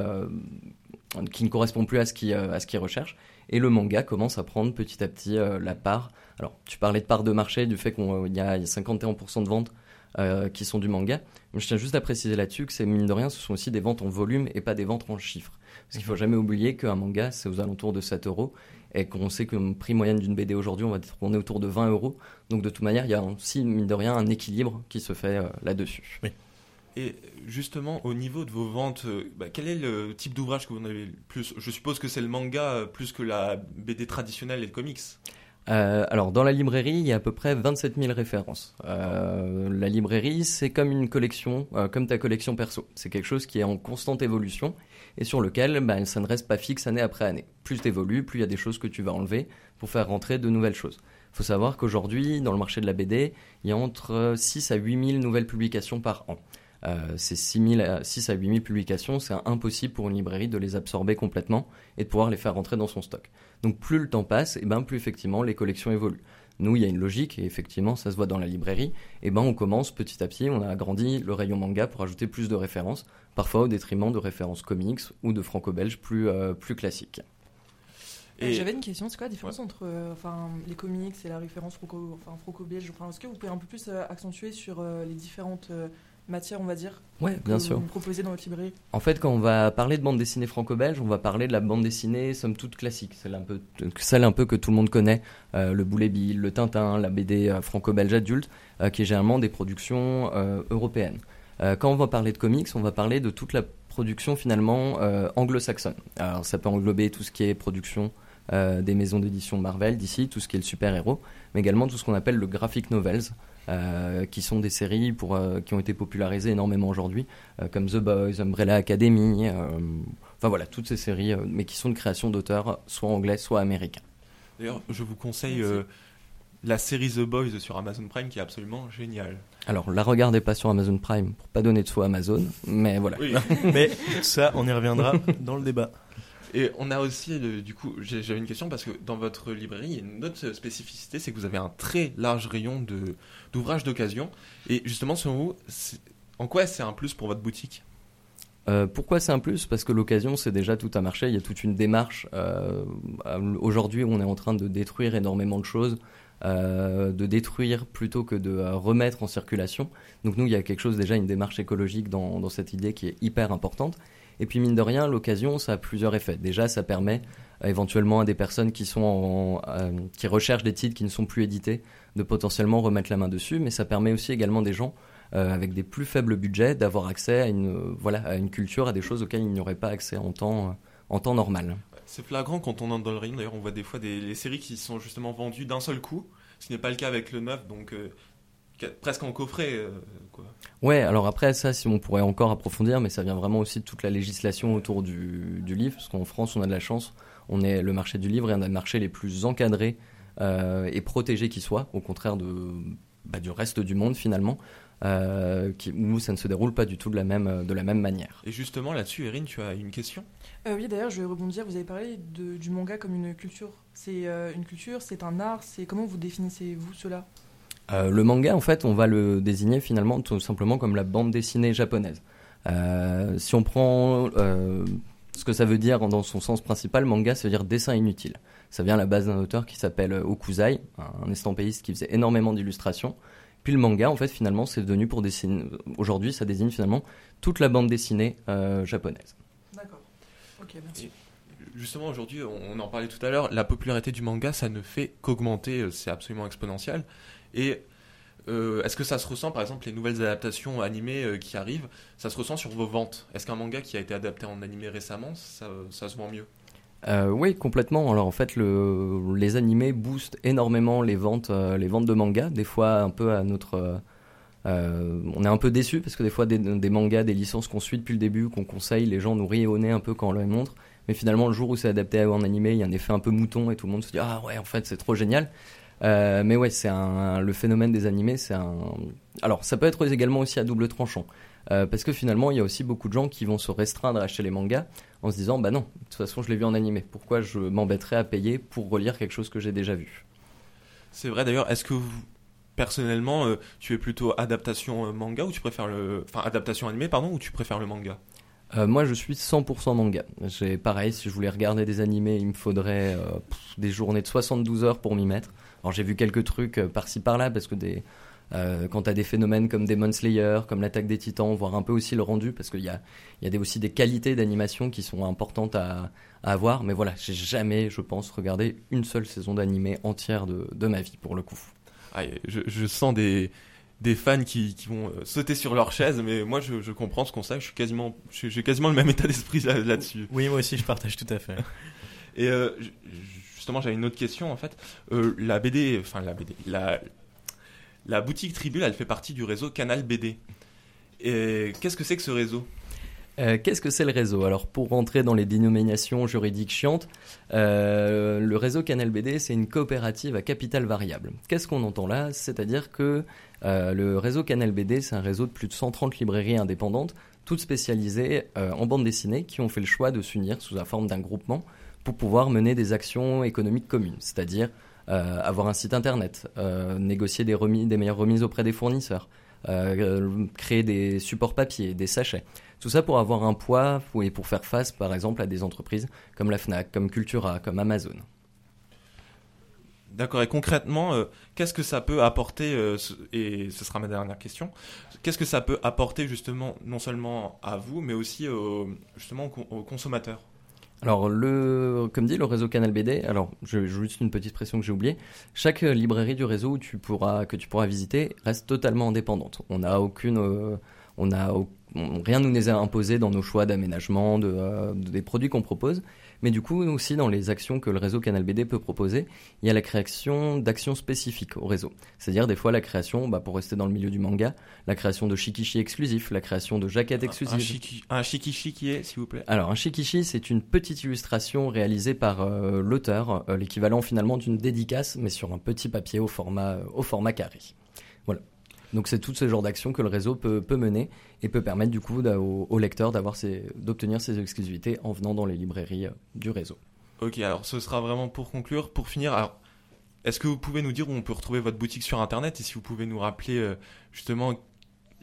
qui ne correspond plus à ce euh, à ce qu'il recherche et le manga commence à prendre petit à petit la part. Alors, tu parlais de part de marché, du fait qu'il y a 51% de ventes euh, qui sont du manga. Mais je tiens juste à préciser là-dessus que c'est mine de rien, ce sont aussi des ventes en volume et pas des ventes en chiffres. Parce qu'il faut jamais oublier qu'un manga, c'est aux alentours de 7 euros et qu'on sait que le prix moyen d'une BD aujourd'hui, on va tourner autour de 20 euros. Donc, de toute manière, il y a aussi, mine de rien, un équilibre qui se fait euh, là-dessus. Et justement, au niveau de vos ventes, euh, bah, quel est le type d'ouvrage que vous en avez le plus? Je suppose que c'est le manga plus que la BD traditionnelle et le comics. Euh, alors, dans la librairie, il y a à peu près 27 000 références. Euh, la librairie, c'est comme une collection, euh, comme ta collection perso. C'est quelque chose qui est en constante évolution et sur lequel bah, ça ne reste pas fixe année après année. Plus tu évolues, plus il y a des choses que tu vas enlever pour faire rentrer de nouvelles choses. Il faut savoir qu'aujourd'hui, dans le marché de la BD, il y a entre 6 à 8 000 nouvelles publications par an. Ces 6, 000 à, 6 à 8 000 publications, c'est impossible pour une librairie de les absorber complètement et de pouvoir les faire rentrer dans son stock. Donc plus le temps passe, et ben plus effectivement les collections évoluent. Nous, il y a une logique, et effectivement, ça se voit dans la librairie. Et ben on commence petit à petit, on a agrandi le rayon manga pour ajouter plus de références, parfois au détriment de références comics ou de franco-belges plus, euh, plus classiques. Et J'avais une question, c'est quoi la différence entre euh, enfin, les comics et la référence enfin, franco-belge? Enfin, Est-ce que vous pouvez un peu plus euh, accentuer sur euh, les différentes matières, on va dire, Ouais, que bien vous sûr. proposez dans votre librairie? En fait, quand on va parler de bande dessinée franco-belge, on va parler de la bande dessinée, somme toute classique, celle un peu, celle un peu que tout le monde connaît, euh, le Boulet Bill, le Tintin, la BD euh, franco-belge adulte, euh, qui est généralement des productions euh, européennes. Quand on va parler de comics, on va parler de toute la production finalement anglo-saxonne. Alors ça peut englober tout ce qui est production des maisons d'édition Marvel d'ici, tout ce qui est le super-héros, mais également tout ce qu'on appelle le graphic novels, euh, qui sont des séries pour, euh, qui ont été popularisées énormément aujourd'hui, euh, comme The Boys, Umbrella Academy, euh, enfin voilà, toutes ces séries, euh, mais qui sont de création d'auteurs soit anglais, soit américains. D'ailleurs, je vous conseille euh, la série The Boys sur Amazon Prime qui est absolument géniale. Alors, la regardez pas sur Amazon Prime pour pas donner de faux à Amazon, mais voilà. Oui. <laughs> Mais ça, on y reviendra dans le débat. Et on a aussi, le- du coup, j'avais une question parce que dans votre librairie, une autre spécificité, c'est que vous avez un très large rayon d'ouvrages d'occasion. Et justement, selon vous, en quoi c'est un plus pour votre boutique? Euh, pourquoi c'est un plus? Parce que l'occasion, c'est déjà tout un marché. Il y a toute une démarche. euh, euh, Aujourd'hui, on est en train de détruire énormément de choses, euh, de détruire plutôt que de euh, remettre en circulation. Donc nous, il y a quelque chose déjà, une démarche écologique dans cette idée qui est hyper importante. Et puis mine de rien, l'occasion, ça a plusieurs effets. Déjà, ça permet euh, éventuellement à des personnes qui sont euh, qui recherchent des titres qui ne sont plus édités de potentiellement remettre la main dessus, mais ça permet aussi également des gens euh, avec des plus faibles budgets d'avoir accès à une voilà à une culture, à des choses auxquelles ils n'auraient pas accès en temps en temps normal. C'est flagrant quand on entre dans le rayon. D'ailleurs, on voit des fois des séries qui sont justement vendues d'un seul coup, ce n'est pas le cas avec le neuf, donc presque en coffret. euh, quoi. Ouais, alors après ça, si on pourrait encore approfondir, mais ça vient vraiment aussi de toute la législation autour du, du livre, parce qu'en France, on a de la chance, on est le marché du livre est un des marchés les plus encadrés euh, et protégés qui soit, au contraire de bah, du reste du monde finalement. euh, qui, où ça ne se déroule pas du tout de la même, de la même manière. Et justement, là-dessus, Erin, tu as une question? Euh, oui, d'ailleurs, je vais rebondir. Vous avez parlé de- du manga comme une culture. C'est euh, une culture, c'est un art. C'est comment vous définissez-vous cela? Euh, le manga, en fait, on va le désigner finalement tout simplement comme la bande dessinée japonaise. Euh, si on prend euh, ce que ça veut dire dans son sens principal, manga, ça veut dire dessin inutile. Ça vient à la base d'un auteur qui s'appelle Okuzai, un estampéiste qui faisait énormément d'illustrations. Puis le manga, en fait, finalement, c'est devenu pour dessiner. Aujourd'hui, ça désigne finalement toute la bande dessinée euh, japonaise. D'accord. Ok, merci. Justement, aujourd'hui, on en parlait tout à l'heure, la popularité du manga, ça ne fait qu'augmenter, c'est absolument exponentiel. Et euh, est-ce que ça se ressent, par exemple, les nouvelles adaptations animées euh, qui arrivent, ça se ressent sur vos ventes? Est-ce qu'un manga qui a été adapté en animé récemment, ça, se vend mieux? Euh, oui, complètement. Alors en fait, le, les animés boostent énormément les ventes, les ventes de mangas. Des fois, un peu à notre, on est un peu déçu parce que des fois, des, des mangas, des licences qu'on suit depuis le début, qu'on conseille, les gens nous rient au nez un peu quand on leur montre. Mais finalement, le jour où c'est adapté en animé, il y a un effet un peu mouton et tout le monde se dit ah ouais, en fait, c'est trop génial. Euh, mais ouais, c'est un, le phénomène des animés, c'est un. Alors, ça peut être également aussi à double tranchant. Euh, parce que finalement, il y a aussi beaucoup de gens qui vont se restreindre à acheter les mangas en se disant bah non, de toute façon je l'ai vu en animé, pourquoi je m'embêterais à payer pour relire quelque chose que j'ai déjà vu? C'est vrai d'ailleurs, est-ce que vous, personnellement, euh, tu es plutôt adaptation manga ou tu préfères le. Enfin, adaptation animée, pardon, ou tu préfères le manga? Euh, Moi je suis 100% manga. J'ai pareil, si je voulais regarder des animés, il me faudrait euh, pff, des journées de 72 heures pour m'y mettre. Alors j'ai vu quelques trucs euh, par-ci par-là parce que des. Euh, quand tu as des phénomènes comme Demon Slayer, comme l'attaque des titans, voir un peu aussi le rendu, parce qu'il y a, il y a des, aussi des qualités d'animation qui sont importantes à, à avoir. Mais voilà, j'ai jamais, je pense, regardé une seule saison d'animé entière de, de ma vie, pour le coup. Ah, je, je sens des, des fans qui, qui vont euh, sauter sur leur chaise, mais moi je, je comprends ce conseil, je suis quasiment, j'ai quasiment le même <laughs> état d'esprit là- là-dessus. Oui, moi aussi, je partage tout à fait. Et euh, justement, j'avais une autre question en fait. Euh, la BD, enfin la BD, la, la boutique Tribune, elle fait partie du réseau Canal BD. Et qu'est-ce que c'est que ce réseau? Euh, Qu'est-ce que c'est le réseau? Alors, pour rentrer dans les dénominations juridiques chiantes, euh, le réseau Canal BD, c'est une coopérative à capital variable. Qu'est-ce qu'on entend là? C'est-à-dire que le réseau Canal BD, c'est un réseau de plus de 130 librairies indépendantes, toutes spécialisées en bande dessinée, qui ont fait le choix de s'unir sous la forme d'un groupement pour pouvoir mener des actions économiques communes, c'est-à-dire euh, avoir un site internet, euh, négocier des, meilleures remises auprès des fournisseurs, euh, créer des supports papier, des sachets. Tout ça pour avoir un poids et pour faire face, par exemple, à des entreprises comme la Fnac, comme Cultura, comme Amazon. D'accord. Et concrètement, qu'est-ce que ça peut apporter Et ce sera ma dernière question. Qu'est-ce que ça peut apporter justement, non seulement à vous, mais aussi au- justement aux consommateurs? Alors, le, comme dit le réseau Canal BD, alors je, juste une petite pression que j'ai oubliée. Chaque euh, librairie du réseau tu pourras, que tu pourras visiter reste totalement indépendante. On n'a aucune, euh, on a on- rien nous n'est imposé dans nos choix d'aménagement, de, euh, de- des produits qu'on propose. Mais du coup, aussi dans les actions que le réseau Canal BD peut proposer, il y a la création d'actions spécifiques au réseau. C'est-à-dire des fois la création, bah, pour rester dans le milieu du manga, la création de shikishi exclusifs, la création de jaquettes Un, exclusives. chiki, un shikishi qui est, s'il vous plaît Alors, un shikishi, c'est une petite illustration réalisée par euh, l'auteur, euh, l'équivalent finalement d'une dédicace, mais sur un petit papier au format, euh, au format carré. Donc, c'est tout ce genre d'action que le réseau peut, peut mener et peut permettre du coup d'a- au, au lecteur d'avoir ses- d'obtenir ses exclusivités en venant dans les librairies euh, du réseau. Ok, alors ce sera vraiment pour conclure. Pour finir, alors, est-ce que vous pouvez nous dire où on peut retrouver votre boutique sur Internet et si vous pouvez nous rappeler euh, justement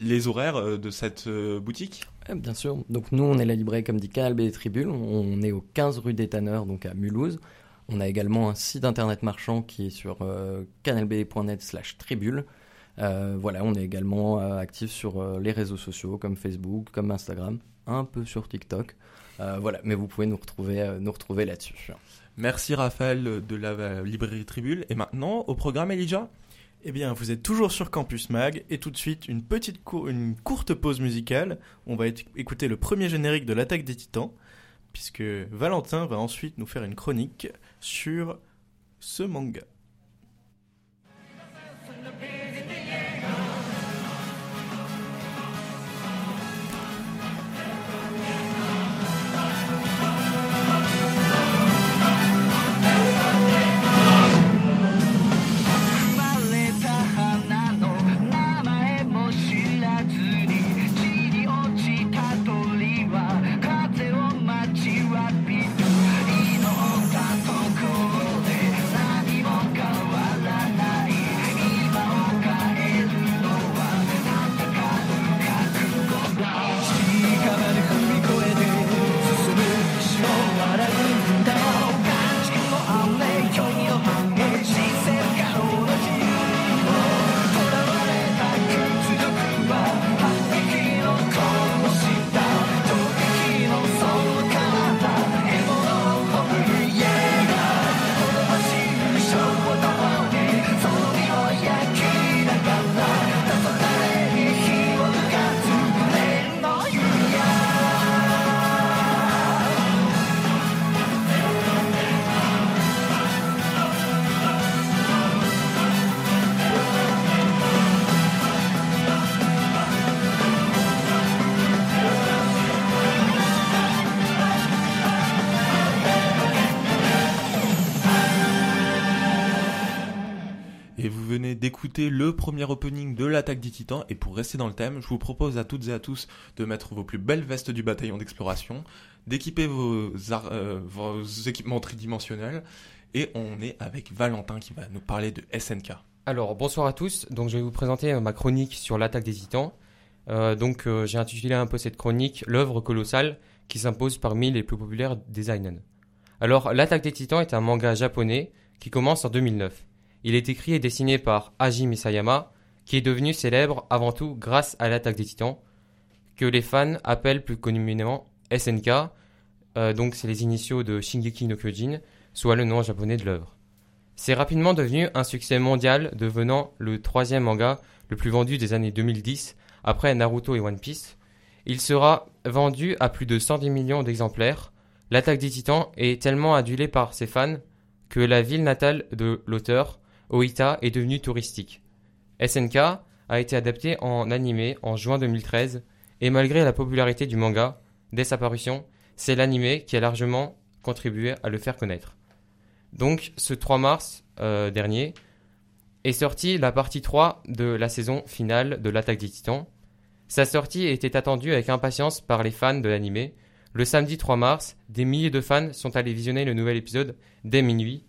les horaires euh, de cette euh, boutique? Eh, Bien sûr. Donc nous, on est la librairie, comme dit Canal BD Tribune. On est au 15 rue des Tanneurs, donc à Mulhouse. On a également un site internet marchand qui est sur euh, canalbd.net slash tribule. Euh, voilà, on est également euh, actif sur euh, les réseaux sociaux comme Facebook, comme Instagram, un peu sur TikTok. Euh, voilà, mais vous pouvez nous retrouver, euh, nous retrouver là-dessus. Merci Raphaël de la euh, librairie Tribune. Et maintenant, au programme Elijah? Eh bien, vous êtes toujours sur Campus Mag et tout de suite une petite cour- une courte pause musicale. On va éc- écouter le premier générique de l'attaque des Titans, puisque Valentin va ensuite nous faire une chronique sur ce manga.「le premier opening de l'attaque des titans. Et pour rester dans le thème, je vous propose à toutes et à tous de mettre vos plus belles vestes du bataillon d'exploration, d'équiper vos, euh, vos équipements tridimensionnels. Et on est avec Valentin qui va nous parler de SNK. Alors, bonsoir à tous. Donc, je vais vous présenter euh, ma chronique sur l'attaque des titans. Euh, donc, j'ai intitulé un peu cette chronique L'œuvre colossale qui s'impose parmi les plus populaires des seinen. Alors, l'attaque des titans est un manga japonais qui commence en 2009. Il est écrit et dessiné par Hajime Isayama, qui est devenu célèbre avant tout grâce à l'attaque des titans, que les fans appellent plus communément SNK. Euh, donc, c'est les initiaux de Shingeki no Kyojin, soit le nom japonais de l'œuvre. C'est rapidement devenu un succès mondial, devenant le troisième manga le plus vendu des années 2010, après Naruto et One Piece. Il sera vendu à plus de 110 millions d'exemplaires. L'attaque des titans est tellement adulée par ses fans que la ville natale de l'auteur, Oita, est devenue touristique. SNK a été adapté en animé en juin 2013, et malgré la popularité du manga, dès sa parution, c'est l'animé qui a largement contribué à le faire connaître. Donc, ce 3 mars euh, dernier, est sortie la partie 3 de la saison finale de l'Attaque des Titans. Sa sortie était attendue avec impatience par les fans de l'animé. Le samedi 3 mars, des milliers de fans sont allés visionner le nouvel épisode dès minuit.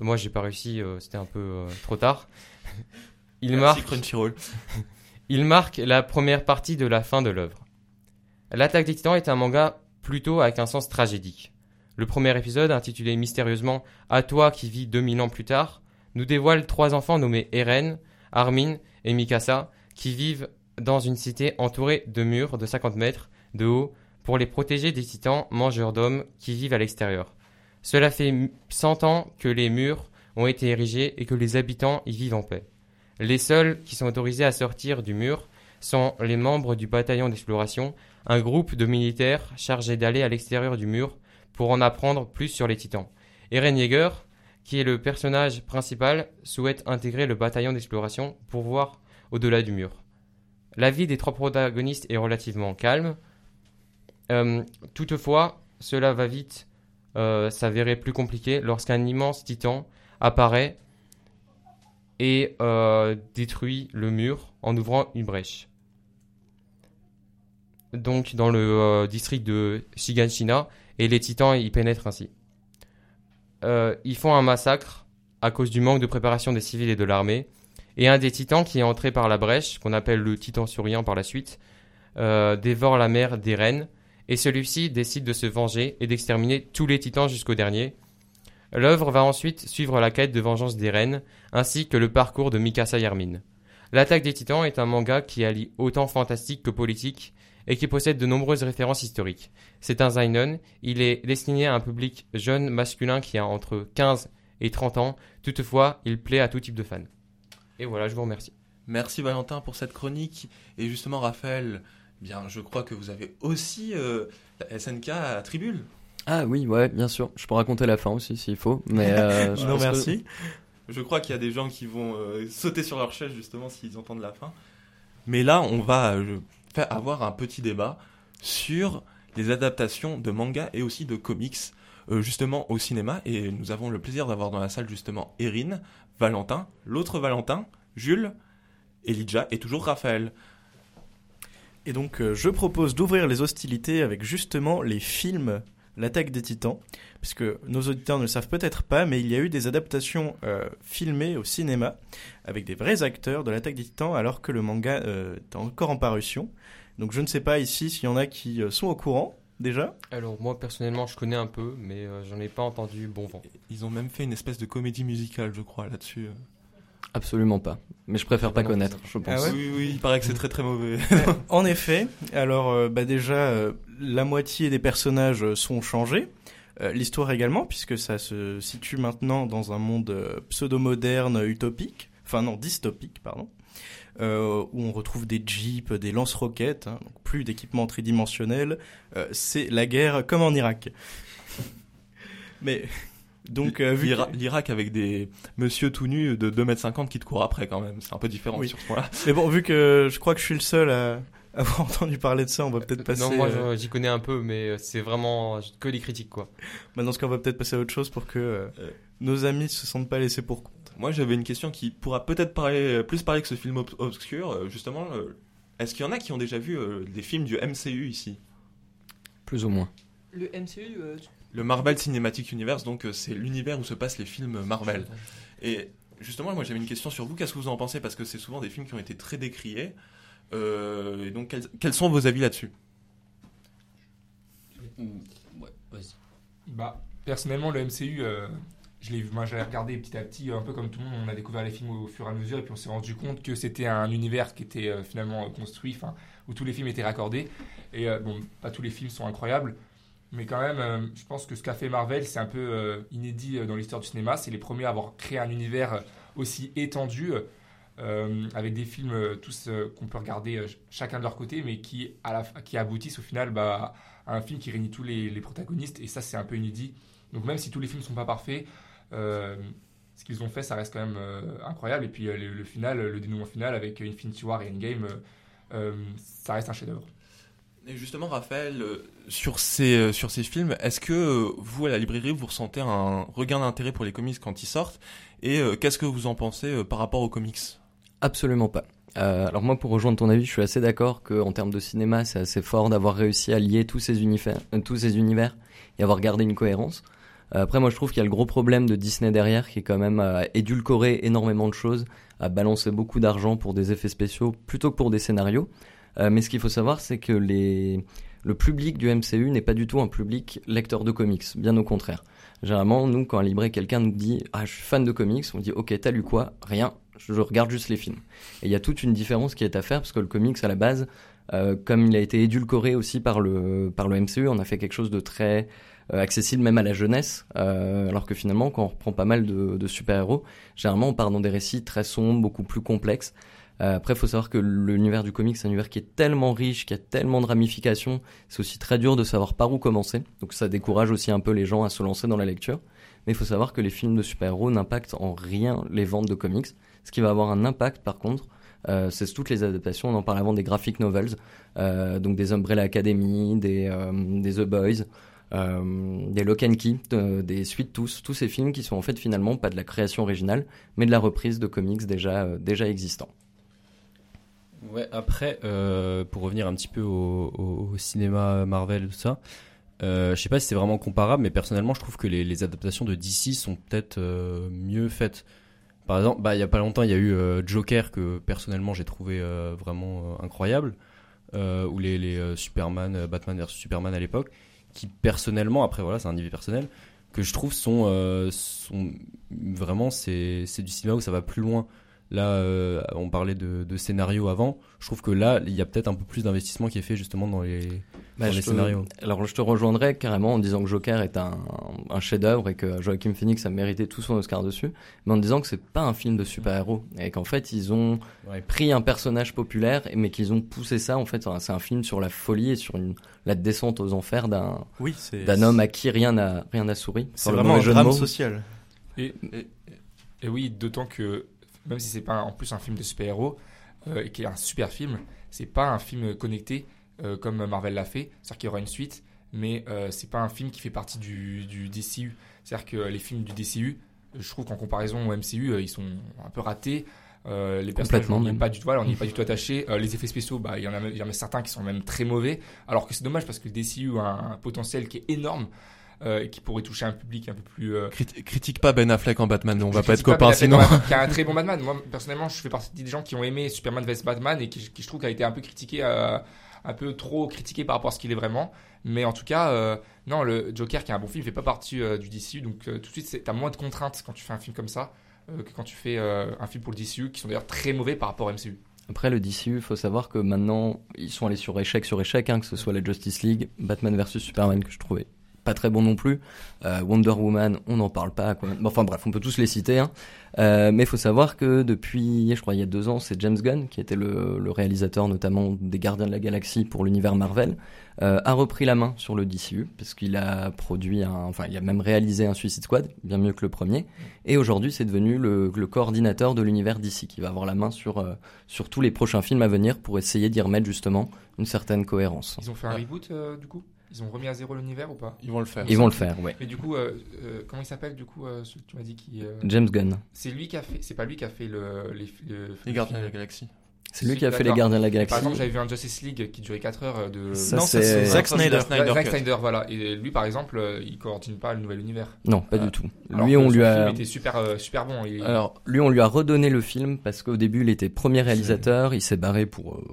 Moi, j'ai pas réussi, euh, c'était un peu euh, trop tard. <laughs> Il Merci marque Crunchyroll. <laughs> il marque la première partie de la fin de l'œuvre. L'attaque des titans est un manga plutôt avec un sens tragédique. Le premier épisode, intitulé mystérieusement À toi qui vis 2000 ans plus tard, nous dévoile trois enfants nommés Eren, Armin et Mikasa qui vivent dans une cité entourée de murs de 50 mètres de haut pour les protéger des titans mangeurs d'hommes qui vivent à l'extérieur. Cela fait 100 ans que les murs ont été érigés et que les habitants y vivent en paix. Les seuls qui sont autorisés à sortir du mur sont les membres du bataillon d'exploration, un groupe de militaires chargés d'aller à l'extérieur du mur pour en apprendre plus sur les titans. Eren Yeager, qui est le personnage principal, souhaite intégrer le bataillon d'exploration pour voir au-delà du mur. La vie des trois protagonistes est relativement calme. Euh, toutefois, cela va vite euh, s'avérer plus compliqué lorsqu'un immense titan apparaît et euh, détruit le mur en ouvrant une brèche. Donc dans le euh, district de Shiganshina, et les titans y pénètrent ainsi. Euh, ils font un massacre à cause du manque de préparation des civils et de l'armée, et un des titans qui est entré par la brèche, qu'on appelle le titan souriant par la suite, dévore la mère d'Eren, et celui-ci décide de se venger et d'exterminer tous les titans jusqu'au dernier. L'œuvre va ensuite suivre la quête de vengeance d'Eren, ainsi que le parcours de Mikasa et Armin. L'attaque des titans est un manga qui allie autant fantastique que politique, et qui possède de nombreuses références historiques. C'est un seinen, il est destiné à un public jeune masculin qui a entre 15 et 30 ans, toutefois il plaît à tout type de fans. Et voilà, je vous remercie. Merci Valentin pour cette chronique. Et justement, Raphaël, bien, je crois que vous avez aussi euh, la SNK à Tribule. Ah oui, ouais, bien sûr. Je peux raconter la fin aussi s'il faut. Mais <laughs> euh, je non, que- merci. Je crois qu'il y a des gens qui vont euh, sauter sur leur chaise justement s'ils entendent la fin. Mais là, on va faire avoir un petit débat sur les adaptations de manga et aussi de comics justement au cinéma. Et nous avons le plaisir d'avoir dans la salle justement Erin, Valentin, l'autre Valentin, Jules, Elijah et toujours Raphaël. Et donc, euh, je propose d'ouvrir les hostilités avec justement les films L'attaque des titans, puisque nos auditeurs ne le savent peut-être pas, mais il y a eu des adaptations euh, filmées au cinéma avec des vrais acteurs de L'attaque des titans, alors que le manga euh, est encore en parution. Donc, je ne sais pas ici s'il y en a qui euh, sont au courant déjà. Alors moi personnellement je connais un peu, mais euh, j'en ai pas entendu bon vent. Ils ont même fait une espèce de comédie musicale, je crois, là-dessus. Absolument pas. Mais je préfère pas non, connaître, je pense. Ah ouais Oui, oui, il paraît que c'est très très mauvais. En effet, alors euh, bah déjà, euh, la moitié des personnages euh, sont changés. Euh, L'histoire également, puisque ça se situe maintenant dans un monde euh, pseudo-moderne, utopique, enfin non, dystopique, pardon, euh, où on retrouve des jeeps, des lance-roquettes, hein, donc plus d'équipements tridimensionnels. Euh, C'est la guerre comme en Irak. <laughs> Mais donc, euh, vu que- L'Irak avec des monsieur tout nus de 2m50 qui te courent après quand même. C'est un peu différent Oui. sur ce point-là. mais bon, vu que je crois que je suis le seul à <laughs> avoir entendu parler de ça, on va peut-être passer. non moi euh, j'y connais un peu, mais euh, c'est vraiment que les critiques quoi. Dans ce cas, on va peut-être passer à autre chose pour que euh, Euh. nos amis se sentent pas laissés pour compte? Moi, j'avais une question qui pourra peut-être parler, plus parler que ce film ob- obscur. Justement, est-ce qu'il y en a qui ont déjà vu euh, des films du MCU ici? Plus ou moins. Le MCU, euh, Le Marvel Cinematic Universe, donc euh, c'est l'univers où se passent les films Marvel. Et justement, moi j'avais une question sur vous. Qu'est-ce que vous en pensez? Parce que c'est souvent des films qui ont été très décriés. Euh, et donc, quels, quels sont vos avis là-dessus? Ouais, vas-y. Bah, personnellement, le MCU, euh, je l'ai vu, moi, j'avais regardé petit à petit, un peu comme tout le monde, on a découvert les films au, fur et à mesure, et puis on s'est rendu compte que c'était un univers qui était euh, finalement construit, enfin, où tous les films étaient raccordés. Et euh, bon, pas tous les films sont incroyables, mais quand même, euh, je pense que ce qu'a fait Marvel, c'est un peu euh, inédit euh, dans l'histoire du cinéma. C'est les premiers à avoir créé un univers aussi étendu. avec des films tous qu'on peut regarder ch- chacun de leur côté, mais qui, aboutissent au final bah, à un film qui réunit tous les, protagonistes, et ça c'est un peu inédit. Donc même si tous les films sont pas parfaits, ce qu'ils ont fait, ça reste quand même incroyable. Et puis le, le final, le dénouement final avec Infinity War et Endgame, ça reste un chef-d'œuvre. Et justement, Raphaël, euh, sur ces, euh, sur ces films, est-ce que euh, vous, à la librairie, vous ressentez un regain d'intérêt pour les comics quand ils sortent Et qu'est-ce que vous en pensez par rapport aux comics? Absolument pas. Alors moi, pour rejoindre ton avis, je suis assez d'accord qu'en termes de cinéma, c'est assez fort d'avoir réussi à lier tous ces, univers, tous ces univers et avoir gardé une cohérence. Après, moi, je trouve qu'il y a le gros problème de Disney derrière, qui est quand même à édulcorer énormément de choses, à balancer beaucoup d'argent pour des effets spéciaux plutôt que pour des scénarios. Euh, mais ce qu'il faut savoir, c'est que le public du MCU n'est pas du tout un public lecteur de comics, bien au contraire. Généralement, nous, quand un libraire, quelqu'un nous dit Ah, je suis fan de comics, on dit Ok, t'as lu quoi? Rien, je regarde juste les films. Et il y a toute une différence qui est à faire parce que le comics, à la base, euh, comme il a été édulcoré aussi par le, par le MCU, on a fait quelque chose de très euh, accessible même à la jeunesse, alors que finalement, quand on reprend pas mal de, de super-héros, généralement, on part dans des récits très sombres, beaucoup plus complexes. Euh, après, il faut savoir que l'univers du comics, c'est un univers qui est tellement riche, qui a tellement de ramifications, c'est aussi très dur de savoir par où commencer. Donc ça décourage aussi un peu les gens à se lancer dans la lecture. Mais il faut savoir que les films de super-héros n'impactent en rien les ventes de comics. Ce qui va avoir un impact, par contre, euh, c'est toutes les adaptations. On en parle avant des graphic novels, euh, donc des Umbrella Academy, des, des The Boys, des Lock and Key, des Suites Tous, tous ces films qui sont en fait finalement pas de la création originale, mais de la reprise de comics déjà existants. Ouais, après, euh, pour revenir un petit peu au, cinéma Marvel, tout ça, euh, je sais pas si c'est vraiment comparable, mais personnellement, je trouve que les, adaptations de DC sont peut-être euh, mieux faites. Par exemple, bah, il y a pas longtemps, il y a eu euh, Joker que personnellement j'ai trouvé vraiment incroyable, ou les, Superman, Batman vs Superman à l'époque, qui personnellement, après voilà, c'est un niveau personnel, que je trouve sont, sont vraiment c'est du cinéma où ça va plus loin. Là, euh, on parlait de, de scénario avant. Je trouve que là, il y a peut-être un peu plus d'investissement qui est fait justement dans les, Bah, dans je les te- scénarios. Alors je te rejoindrais carrément en disant que Joker est un, un chef-d'œuvre et que Joaquin Phoenix a mérité tout son Oscar dessus, mais en disant que c'est pas un film de super-héros et qu'en fait ils ont Ouais. pris un personnage populaire mais qu'ils ont poussé ça en fait c'est un film sur la folie et sur une, la descente aux enfers d'un Oui, d'un homme à qui rien n'a rien n'a souri. C'est vraiment un drame social. Et, et oui, d'autant que même si c'est pas en plus un film de super-héros, euh, et qui est un super film, c'est pas un film connecté euh, comme Marvel l'a fait. C'est-à-dire qu'il y aura une suite, mais euh, c'est pas un film qui fait partie du, du DCU. C'est-à-dire que les films du DCU, je trouve qu'en comparaison au MCU, ils sont un peu ratés. Euh, les personnages, on n'y est même. pas du tout, voilà, on n'y est pas du tout attaché. Euh, les effets spéciaux, bah, il y en a, il y en a certains qui sont même très mauvais. Alors que c'est dommage parce que le DCU a un potentiel qui est énorme euh, et qui pourrait toucher un public un peu plus euh, Crit- Critique pas Ben Affleck en Batman, on va pas être copains Ben Affleck sinon. qui a un <laughs> très bon Batman. Moi, personnellement, je fais partie des gens qui ont aimé Superman vs Batman et qui, qui je trouve qu'il a été un peu critiqué, euh, un peu trop critiqué par rapport à ce qu'il est vraiment. Mais en tout cas, euh, non, le Joker, qui est un bon film, fait pas partie euh, du DCU. Donc, euh, tout de suite, c'est- t'as moins de contraintes quand tu fais un film comme ça euh, que quand tu fais euh, un film pour le DCU, qui sont d'ailleurs très mauvais par rapport au MCU. Après le DCU, il faut savoir que maintenant ils sont allés sur échec sur échec, hein, que ce soit la Justice League, Batman vs Superman que je trouvais pas très bon non plus, euh, Wonder Woman, on n'en parle pas. Quoi. Bon, Enfin bref, on peut tous les citer. Hein. Euh, mais il faut savoir que depuis, je crois, il y a deux ans, c'est James Gunn qui était le, le réalisateur notamment des Gardiens de la Galaxie pour l'univers Marvel, euh, a repris la main sur le DCU parce qu'il a produit, un, enfin, il a même réalisé un Suicide Squad, bien mieux que le premier. Et aujourd'hui, c'est devenu le, le coordinateur de l'univers DC qui va avoir la main sur euh, sur tous les prochains films à venir pour essayer d'y remettre justement une certaine cohérence. Ils ont fait un reboot, euh, du coup? Ils ont remis à zéro l'univers ou pas Ils vont le faire. Ils vont le faire, ouais. Mais du coup, euh, euh, comment il s'appelle du coup euh, celui que tu m'as dit qui euh, James Gunn. C'est lui qui a fait. C'est pas lui qui a fait le les, le- Les Gardiens de la film. Galaxie. C'est lui qui a fait les. Gardiens de la Par Galaxie. exemple, j'avais vu un Justice League qui durait 4 heures de. Ça, non, c'est- Zack Snyder. la Snyder Zack. Snyder, voilà. Et lui, par exemple, il continue pas le nouvel univers. Non, pas du tout. Alors Lui, on lui film a, était super, super bon. Il- Alors, lui, on lui a redonné le film parce qu'au début, il était premier réalisateur, il s'est barré pour, euh,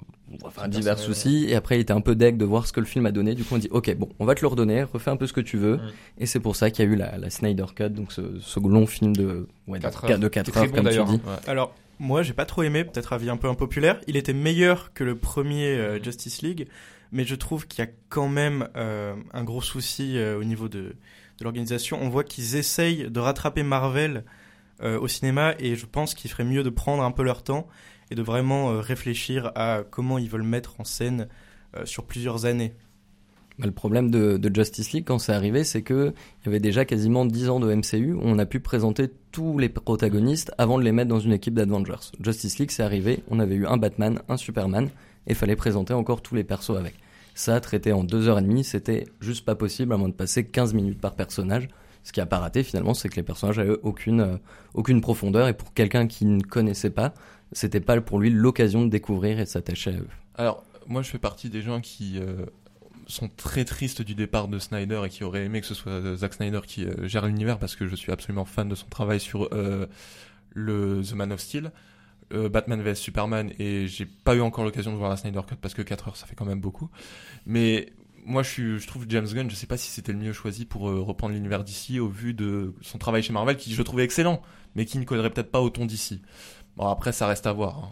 enfin, divers soucis, et après, il était un peu deg de voir ce que le film a donné. Du coup, on dit, ok, bon, on va te le redonner, refais un peu ce que tu veux. Mm. Et c'est pour ça qu'il y a eu la, la Snyder Cut, donc ce, ce long film de, ouais, de Quatre 4 heures. de Qui est 4 très heures, bon, comme tu d'ailleurs, dis. Alors, moi, j'ai pas trop aimé, peut-être avis un peu impopulaire. Il était meilleur que le premier euh, Justice League, mais je trouve qu'il y a quand même euh, un gros souci euh, au niveau de, de l'organisation. On voit qu'ils essayent de rattraper Marvel euh, au cinéma, et je pense qu'il ferait mieux de prendre un peu leur temps et de vraiment euh, réfléchir à comment ils veulent mettre en scène euh, sur plusieurs années. Bah, le problème de, Justice League quand c'est arrivé, c'est que il y avait déjà quasiment 10 ans de MCU où on a pu présenter tous les protagonistes avant de les mettre dans une équipe d'Avengers. Justice League, c'est arrivé, on avait eu un Batman, un Superman, et fallait présenter encore tous les persos avec. Ça, traité en deux heures et demie, c'était juste pas possible à moins de passer 15 minutes par personnage. Ce qui a pas raté finalement, c'est que les personnages avaient aucune, euh, aucune profondeur, et pour quelqu'un qui ne connaissait pas, c'était pas pour lui l'occasion de découvrir et de s'attacher à eux. alors, moi, je fais partie des gens qui euh, sont très tristes du départ de Snyder et qui auraient aimé que ce soit euh, Zack Snyder qui euh, gère l'univers parce que je suis absolument fan de son travail sur le The Man of Steel, Batman vs Superman et j'ai pas eu encore l'occasion de voir la Snyder Cut parce que 4 heures ça fait quand même beaucoup. Mais moi je, je trouve James Gunn, je sais pas si c'était le mieux choisi pour reprendre l'univers d'ici au vu de son travail chez Marvel qui je trouvais excellent mais qui ne collerait peut-être pas au ton d'ici. Bon après ça reste à voir. hein.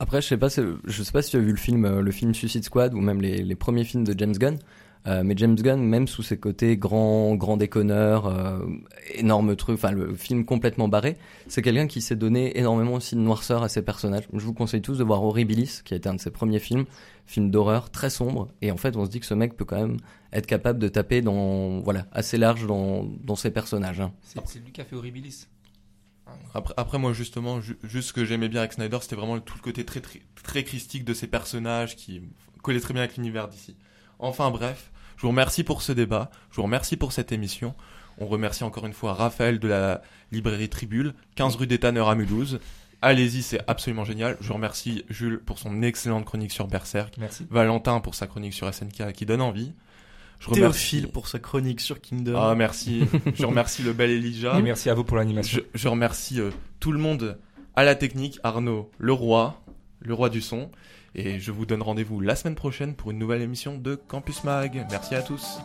Après, je sais pas, je sais pas si tu as vu le film, euh, le film Suicide Squad ou même les, les premiers films de James Gunn. Euh, mais James Gunn, même sous ses côtés grand, grand déconneur, euh, énorme truc, enfin le film complètement barré, c'est quelqu'un qui s'est donné énormément aussi de noirceur à ses personnages. Je vous conseille tous de voir Horribilis, qui a été un de ses premiers films, film d'horreur très sombre. Et en fait, on se dit que ce mec peut quand même être capable de taper dans, voilà, assez large dans, dans ses personnages. hein. C'est c'est lui qui a fait Horribilis. Après, après moi justement, ju- juste ce que j'aimais bien avec Snyder, c'était vraiment tout le côté très, très très christique de ses personnages qui collait très bien avec l'univers d'ici. Enfin bref, je vous remercie pour ce débat, je vous remercie pour cette émission. On remercie encore une fois Raphaël de la librairie Tribule, 15 rue des Tanneurs à Mulhouse. Allez-y, c'est absolument génial. Je remercie Jules pour son excellente chronique sur Berserk, Merci. Valentin pour sa chronique sur SNK qui donne envie. Je Théophile pour sa chronique sur Kingdom. Ah merci. je remercie le bel Elijah. Et merci à vous pour l'animation. Je, je remercie euh, tout le monde à la technique, Arnaud, le roi, le roi du son. Et je vous donne rendez-vous la semaine prochaine pour une nouvelle émission de Campus Mag. Merci à tous.